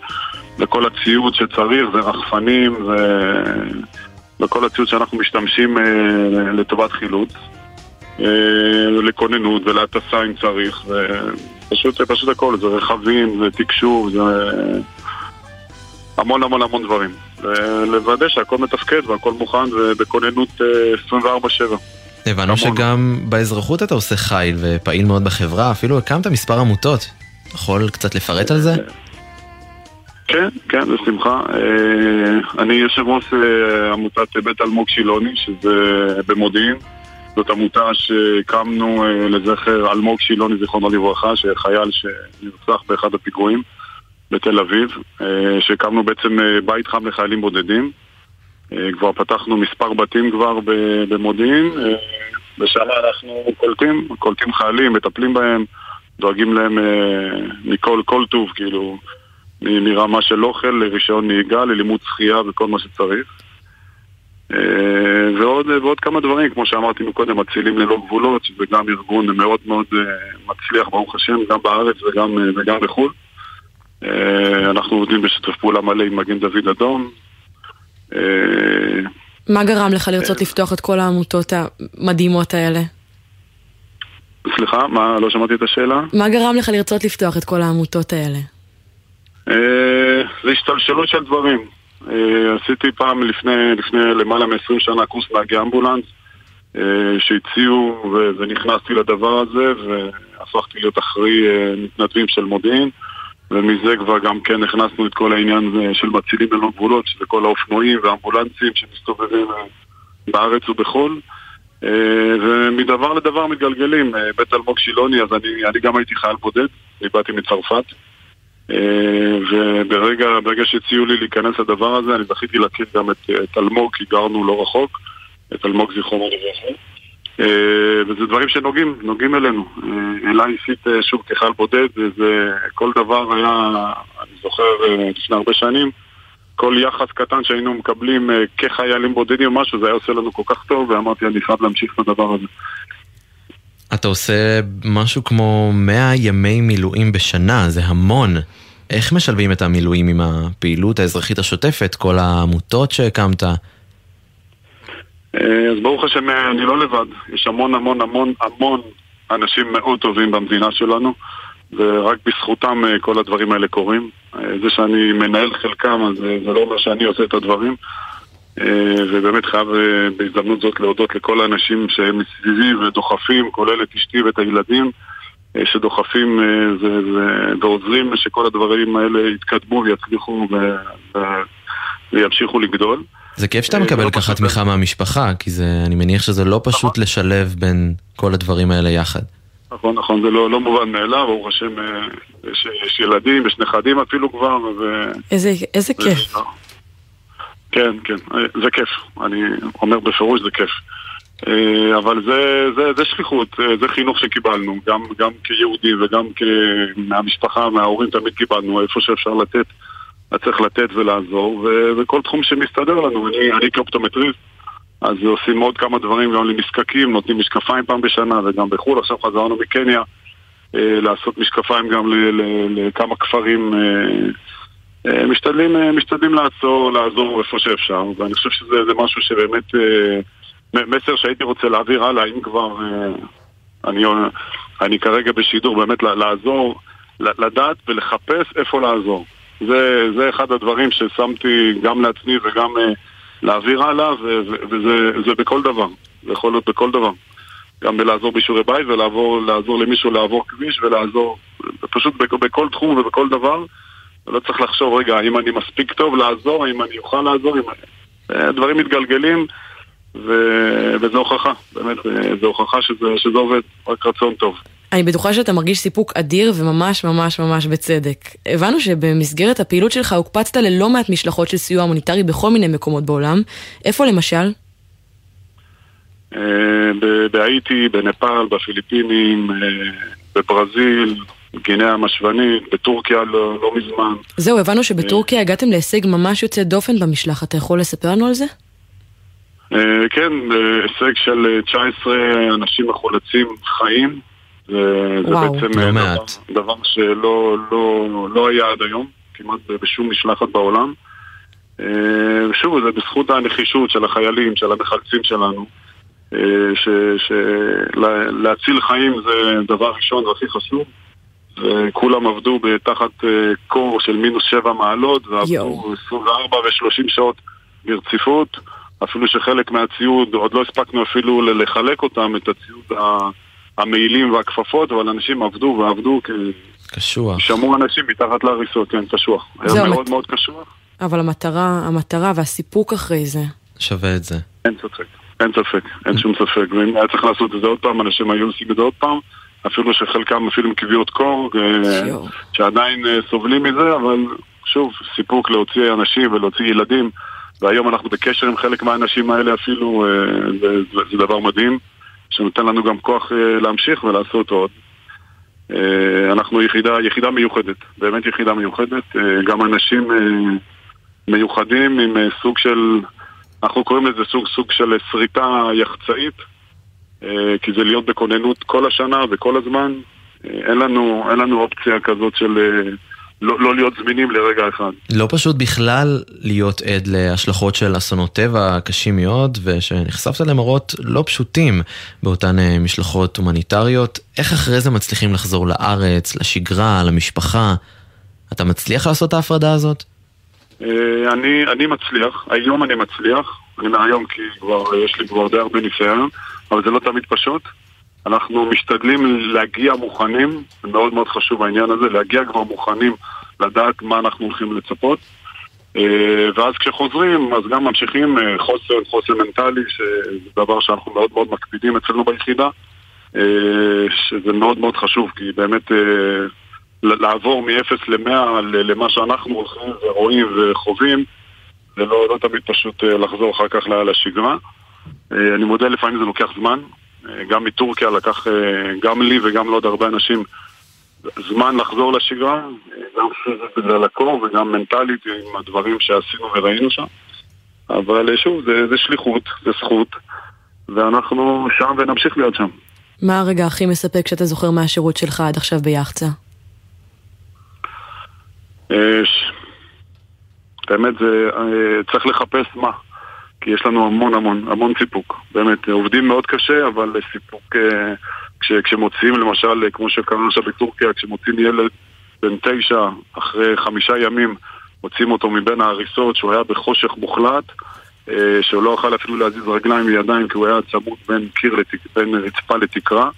וכל הציוד שצריך, זה רחפנים ו- וכל הציוד שאנחנו משתמשים לטובת חילוץ. אה, לכוננות ולהטסה אם צריך, ופשוט פשוט הכל, זה רכבים, זה תקשוב, זה המון המון המון דברים. לוודא שהכל מתפקד והכל מוכן ובכוננות אה, 24/7. הבנו שגם באזרחות אתה עושה חיל ופעיל מאוד בחברה, אפילו הקמת מספר עמותות. יכול קצת לפרט על זה? כן, כן, בשמחה. אה, אני יושב ראש אה, עמותת בית אלמוג שילוני, שזה במודיעין. זאת עמותה שהקמנו אה, לזכר אלמוג שילוני, זיכרונו לברכה, שחייל שנרצח באחד הפיגועים בתל אביב, אה, שהקמנו בעצם אה, בית חם לחיילים בודדים. כבר פתחנו מספר בתים כבר במודיעין, ושם אנחנו קולטים, קולטים חיילים, מטפלים בהם, דואגים להם מכל כל טוב, כאילו, מרמה של אוכל לרישיון נהיגה, ללימוד שחייה וכל מה שצריך. אה, ועוד, ועוד כמה דברים, כמו שאמרתי מקודם, מצילים ללא גבולות, שזה גם ארגון מאוד מאוד אה, מצליח, ברוך השם, גם בארץ וגם, אה, וגם בחו"ל. אה, אנחנו עובדים בשיתוף פעולה מלא עם מגן דוד אדום. אה, מה גרם לך לרצות לפתוח את כל העמותות המדהימות האלה? סליחה, מה, לא שמעתי את השאלה? מה גרם לך לרצות לפתוח את כל העמותות האלה? אה, זה השתלשלות של דברים. אה, עשיתי פעם לפני, לפני למעלה מ-20 שנה קורס נהגי אמבולנס אה, שהציעו ו- ונכנסתי לדבר הזה והפכתי להיות אחראי אה, מתנדבים של מודיעין ומזה כבר גם כן הכנסנו את כל העניין של מצילים ללא גבולות שזה כל האופנועים והאמבולנסים שמסתובבים בארץ ובחו"ל ומדבר לדבר מתגלגלים. בית אלמוג שילוני, אז אני, אני גם הייתי חייל בודד, אני באתי מצרפת וברגע ברגע שהציעו לי להיכנס לדבר הזה, אני זכיתי להכיר גם את, את אלמוג, כי גרנו לא רחוק, את אלמוג זיכרונו לברכה. אה, וזה דברים שנוגעים, נוגעים אלינו. אה, אליי אישית, אה, שוב, כחייל בודד, וזה כל דבר היה, אני זוכר אה, לפני הרבה שנים, כל יחס קטן שהיינו מקבלים אה, כחיילים בודדים או משהו, זה היה עושה לנו כל כך טוב, ואמרתי, אני חייב להמשיך את הדבר הזה. אתה עושה משהו כמו 100 ימי מילואים בשנה, זה המון. איך משלבים את המילואים עם הפעילות האזרחית השוטפת, כל העמותות שהקמת? אה, אז ברוך השם, אה, אני לא לבד. יש המון המון המון המון אנשים מאוד טובים במדינה שלנו, ורק בזכותם אה, כל הדברים האלה קורים. זה שאני מנהל חלקם, אז זה לא אומר שאני עושה את הדברים. אה, ובאמת חייב אה, בהזדמנות זאת להודות לכל האנשים שהם מסביבי ודוחפים, כולל את אשתי ואת הילדים, אה, שדוחפים ו- ו- ועוזרים שכל הדברים האלה יתקדמו ויצליחו ו- ו- וימשיכו לגדול. זה כיף שאתה מקבל ככה תמיכה מהמשפחה, כי זה, אני מניח שזה לא פשוט לשלב בין כל הדברים האלה יחד. נכון, נכון, זה לא, לא מובן מאליו, ברוך השם, יש, יש ילדים, יש נכדים אפילו כבר, ו... איזה, איזה כיף. כן, כן, אה, זה כיף, אני אומר בפירוש זה כיף. אה, אבל זה, זה, זה שליחות, אה, זה חינוך שקיבלנו, גם, גם כיהודים וגם. מהמשפחה, מההורים תמיד קיבלנו, איפה שאפשר לתת, צריך לתת ולעזור, ו... וכל תחום שמסתדר לנו, אני, אני כאופטומטריסט, אז עושים עוד כמה דברים גם לנזקקים, נותנים משקפיים פעם בשנה וגם בחו"ל, עכשיו חזרנו מקניה לעשות משקפיים גם לכמה כפרים משתדלים, אה, משתדלים לעצור, לעזור איפה שאפשר, ואני חושב שזה זה משהו שבאמת אה, מסר שהייתי רוצה להעביר הלאה, אם כבר אה, אני, אני כרגע בשידור, באמת לעזור, לדעת ולחפש איפה לעזור. זה, זה אחד הדברים ששמתי גם לעצמי וגם אה, להעביר הלאה, וזה זה בכל דבר, זה יכול להיות בכל דבר. גם בלעזור בשיעורי בית ולעזור למישהו לעבור כביש ולעזור פשוט בכ- בכל תחום ובכל דבר. לא צריך לחשוב, רגע, האם אני מספיק טוב לעזור, האם אני אוכל לעזור, אם... אה, דברים מתגלגלים, ו... וזו הוכחה, באמת, אה, זו הוכחה שזה, שזה עובד, רק רצון טוב. אני בטוחה שאתה מרגיש סיפוק אדיר וממש ממש ממש בצדק. הבנו שבמסגרת הפעילות שלך הוקפצת ללא מעט משלחות של סיוע הומניטרי בכל מיני מקומות בעולם. איפה למשל? אה, בהאיטי, בנפאל, בפיליפינים, אה, בברזיל, גינאה המשוונית, בטורקיה לא, לא מזמן. זהו, הבנו שבטורקיה הגעתם להישג ממש יוצא דופן במשלחת. אתה יכול לספר לנו על זה? אה, כן, אה, הישג של אה, 19 אנשים מחולצים חיים. זה, זה וואו. בעצם לא אה, מעט. דבר, דבר שלא לא, לא היה עד היום, כמעט בשום משלחת בעולם. אה, ושוב, זה בזכות הנחישות של החיילים, של המחלצים שלנו. אה, ש, ש, לה- להציל חיים זה דבר ראשון והכי חשוב. וכולם עבדו תחת אה, קור של מינוס שבע מעלות, ועבדו 24 ו-30 שעות ברציפות. אפילו שחלק מהציוד, עוד לא הספקנו אפילו לחלק אותם, את הציוד המעילים והכפפות, אבל אנשים עבדו ועבדו כי קשוח. שמעו אנשים מתחת להריסות, כן, קשוח. היה מת- מאוד מאוד קשוח. אבל המטרה, המטרה והסיפוק אחרי זה. שווה את זה. אין ספק, אין ספק, אין שום ספק. ואם היה צריך לעשות את זה עוד פעם, אנשים היו עושים את זה עוד פעם, אפילו שחלקם אפילו עם כוויות קור, אה, שעדיין אה, סובלים מזה, אבל שוב, סיפוק להוציא אנשים ולהוציא ילדים, והיום אנחנו בקשר עם חלק מהאנשים האלה אפילו, אה, זה, דבר מדהים, שנותן לנו גם כוח להמשיך ולעשות עוד. אנחנו יחידה, יחידה מיוחדת, באמת יחידה מיוחדת, גם אנשים מיוחדים עם סוג של, אנחנו קוראים לזה סוג, סוג של שריטה יחצאית, כי זה להיות בכוננות כל השנה וכל הזמן. אה, אין לנו, אין לנו אופציה כזאת של אה, לא, לא להיות זמינים לרגע אחד. לא פשוט בכלל להיות עד להשלכות של אסונות טבע קשים מאוד, ושנחשפת למראות לא פשוטים באותן אה, משלחות הומניטריות. איך אחרי זה מצליחים לחזור לארץ, לשגרה, למשפחה? אתה מצליח לעשות את ההפרדה הזאת? אה, אני, אני מצליח, היום אני מצליח, אני אומר היום כי כבר יש לי כבר די הרבה ניסיון, אבל זה לא תמיד פשוט. אנחנו משתדלים להגיע מוכנים, זה מאוד מאוד חשוב העניין הזה, להגיע כבר מוכנים לדעת מה אנחנו הולכים לצפות. אה, ואז כשחוזרים, אז גם ממשיכים אה, חוסן, חוסן מנטלי, שזה דבר שאנחנו מאוד מאוד מקפידים אצלנו ביחידה, אה, שזה מאוד מאוד חשוב, כי באמת לעבור מ-0 ל-100 למה שאנחנו הולכים ורואים וחווים, זה לא, לא תמיד פשוט לחזור אחר כך לשגרה. אה, אני מודה, לפעמים זה לוקח זמן. אה, גם מטורקיה לקח אה, גם לי וגם לעוד הרבה אנשים זמן לחזור לשגרה, גם פיזית בגלל הקור וגם מנטלית עם הדברים שעשינו וראינו שם. אבל שוב, זה, זה שליחות, זה זכות, ואנחנו שם ונמשיך להיות שם. מה הרגע הכי מספק שאתה זוכר מהשירות שלך עד עכשיו ביחצה? באמת, זה, צריך לחפש מה. כי יש לנו המון המון, המון סיפוק. באמת, עובדים מאוד קשה, אבל סיפוק... אה, כש, כשמוציאים למשל, כמו שקרה עכשיו בטורקיה, כשמוציאים ילד בן תשע, אחרי חמישה ימים, מוציאים אותו מבין ההריסות, שהוא היה בחושך מוחלט, אה, שהוא לא יכל אפילו להזיז רגליים וידיים, כי הוא היה צמוד בין קיר, לתק, בין רצפה לתקרה,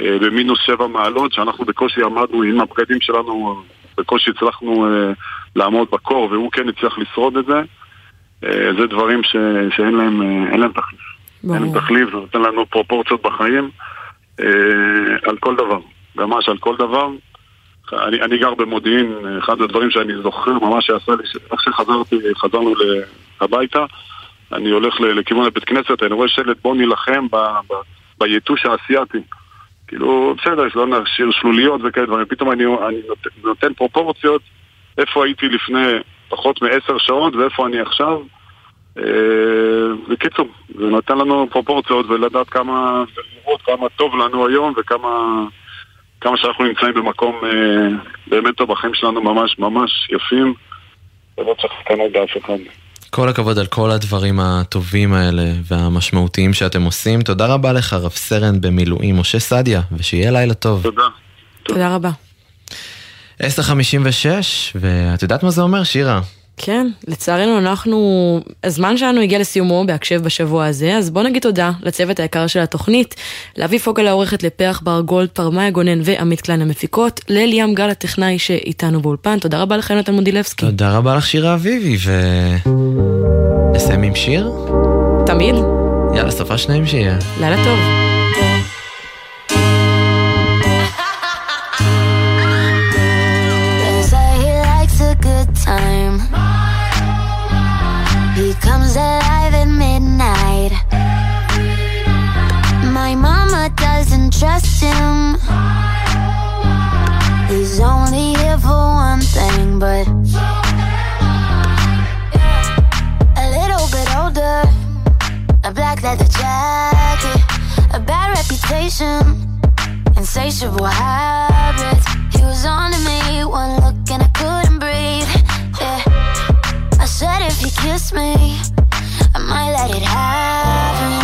אה, במינוס שבע מעלות, שאנחנו בקושי עמדנו עם הבגדים שלנו, בקושי הצלחנו לעמוד בקור, והוא כן הצליח לשרוד את זה. אה, זה דברים ש, שאין להם, אה, להם תחליף. אין להם תחליף, זה נותן לנו פרופורציות בחיים אה, על כל דבר, ממש על כל דבר. אני, אני גר במודיעין, אחד הדברים שאני זוכר ממש שעשה לי, איך שחזרתי, חזרנו הביתה, אני הולך לכיוון הבית כנסת, אני רואה שלט בוא נילחם ב, ב, ביתוש האסייתי. כאילו, בסדר, שלא נשאיר שלוליות וכאלה דברים, פתאום אני, אני נותן, נותן פרופורציות איפה הייתי לפני פחות מעשר שעות ואיפה אני עכשיו. אה, בקיצור, זה נותן לנו פרופורציות ולדעת כמה, ולראות כמה טוב לנו היום וכמה כמה שאנחנו נמצאים במקום אה, באמת טוב בחיים שלנו ממש ממש יפים ולא צריך לקנות באף אחד. כל הכבוד על כל הדברים הטובים האלה והמשמעותיים שאתם עושים. תודה רבה לך, רב סרן במילואים משה סעדיה, ושיהיה לילה טוב. תודה. תודה רבה. 10.56, ואת יודעת מה זה אומר, שירה? כן, לצערנו אנחנו, הזמן שלנו הגיע לסיומו בהקשב בשבוע הזה, אז בואו נגיד תודה לצוות היקר של התוכנית, לאבי פוגל העורכת, לפרח בר גולד, פרמיה גונן ועמית קליין המפיקות, לליאם גל הטכנאי שאיתנו באולפן, תודה רבה לך יונתן מודילבסקי. תודה רבה לך, שירה אביבי, ו... נסיים עם שיר? תמיד. יאללה, סופה שניים שיהיה. לילה טוב. Trust him. He's only here for one thing, but a little bit older. A black leather jacket, a bad reputation, insatiable habits. He was on to me, one look and I couldn't breathe. Yeah. I said if he kissed me, I might let it happen.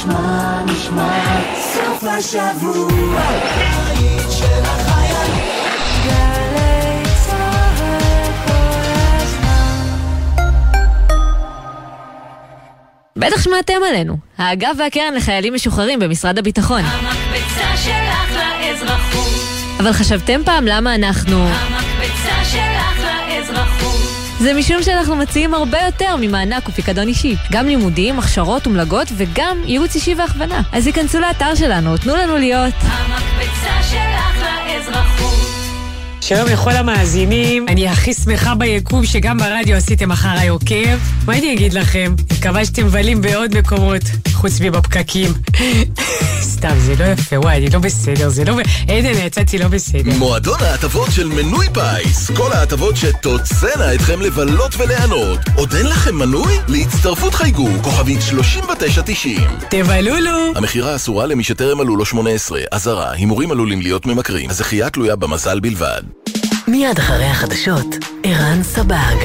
נשמע, נשמע, סוף השבוע, היית של החיילים. גלי צהל כל הזמן. בטח שמעתם עלינו, האגף והקרן לחיילים משוחררים במשרד הביטחון. המקפצה שלך לאזרחות. אבל חשבתם פעם למה אנחנו... זה משום שאנחנו מציעים הרבה יותר ממענק ופיקדון אישי. גם לימודים, הכשרות ומלגות וגם ייעוץ אישי והכוונה. אז היכנסו לאתר שלנו, תנו לנו להיות. המקפצה שלך לאזרחות. שלום לכל המאזינים, אני הכי שמחה ביקום שגם ברדיו עשיתם אחריי עוקב. מה אני אגיד לכם? מקווה שאתם מבלים בעוד מקומות, חוץ מבפקקים. <laughs> סתם, זה לא יפה, וואי, אני לא בסדר, זה לא... עדן, יצאתי לא בסדר. מועדון ההטבות של מנוי פיס. כל ההטבות שתוצאנה אתכם לבלות וליהנות. עוד אין לכם מנוי? להצטרפות חייגו, כוכבית 3990. תבלולו! המכירה אסורה למי שטרם מלאו לו 18. אזהרה, הימורים עלולים להיות ממכרים. הזכייה תלויה במזל בלבד. מיד אחרי החדשות, ערן סבג.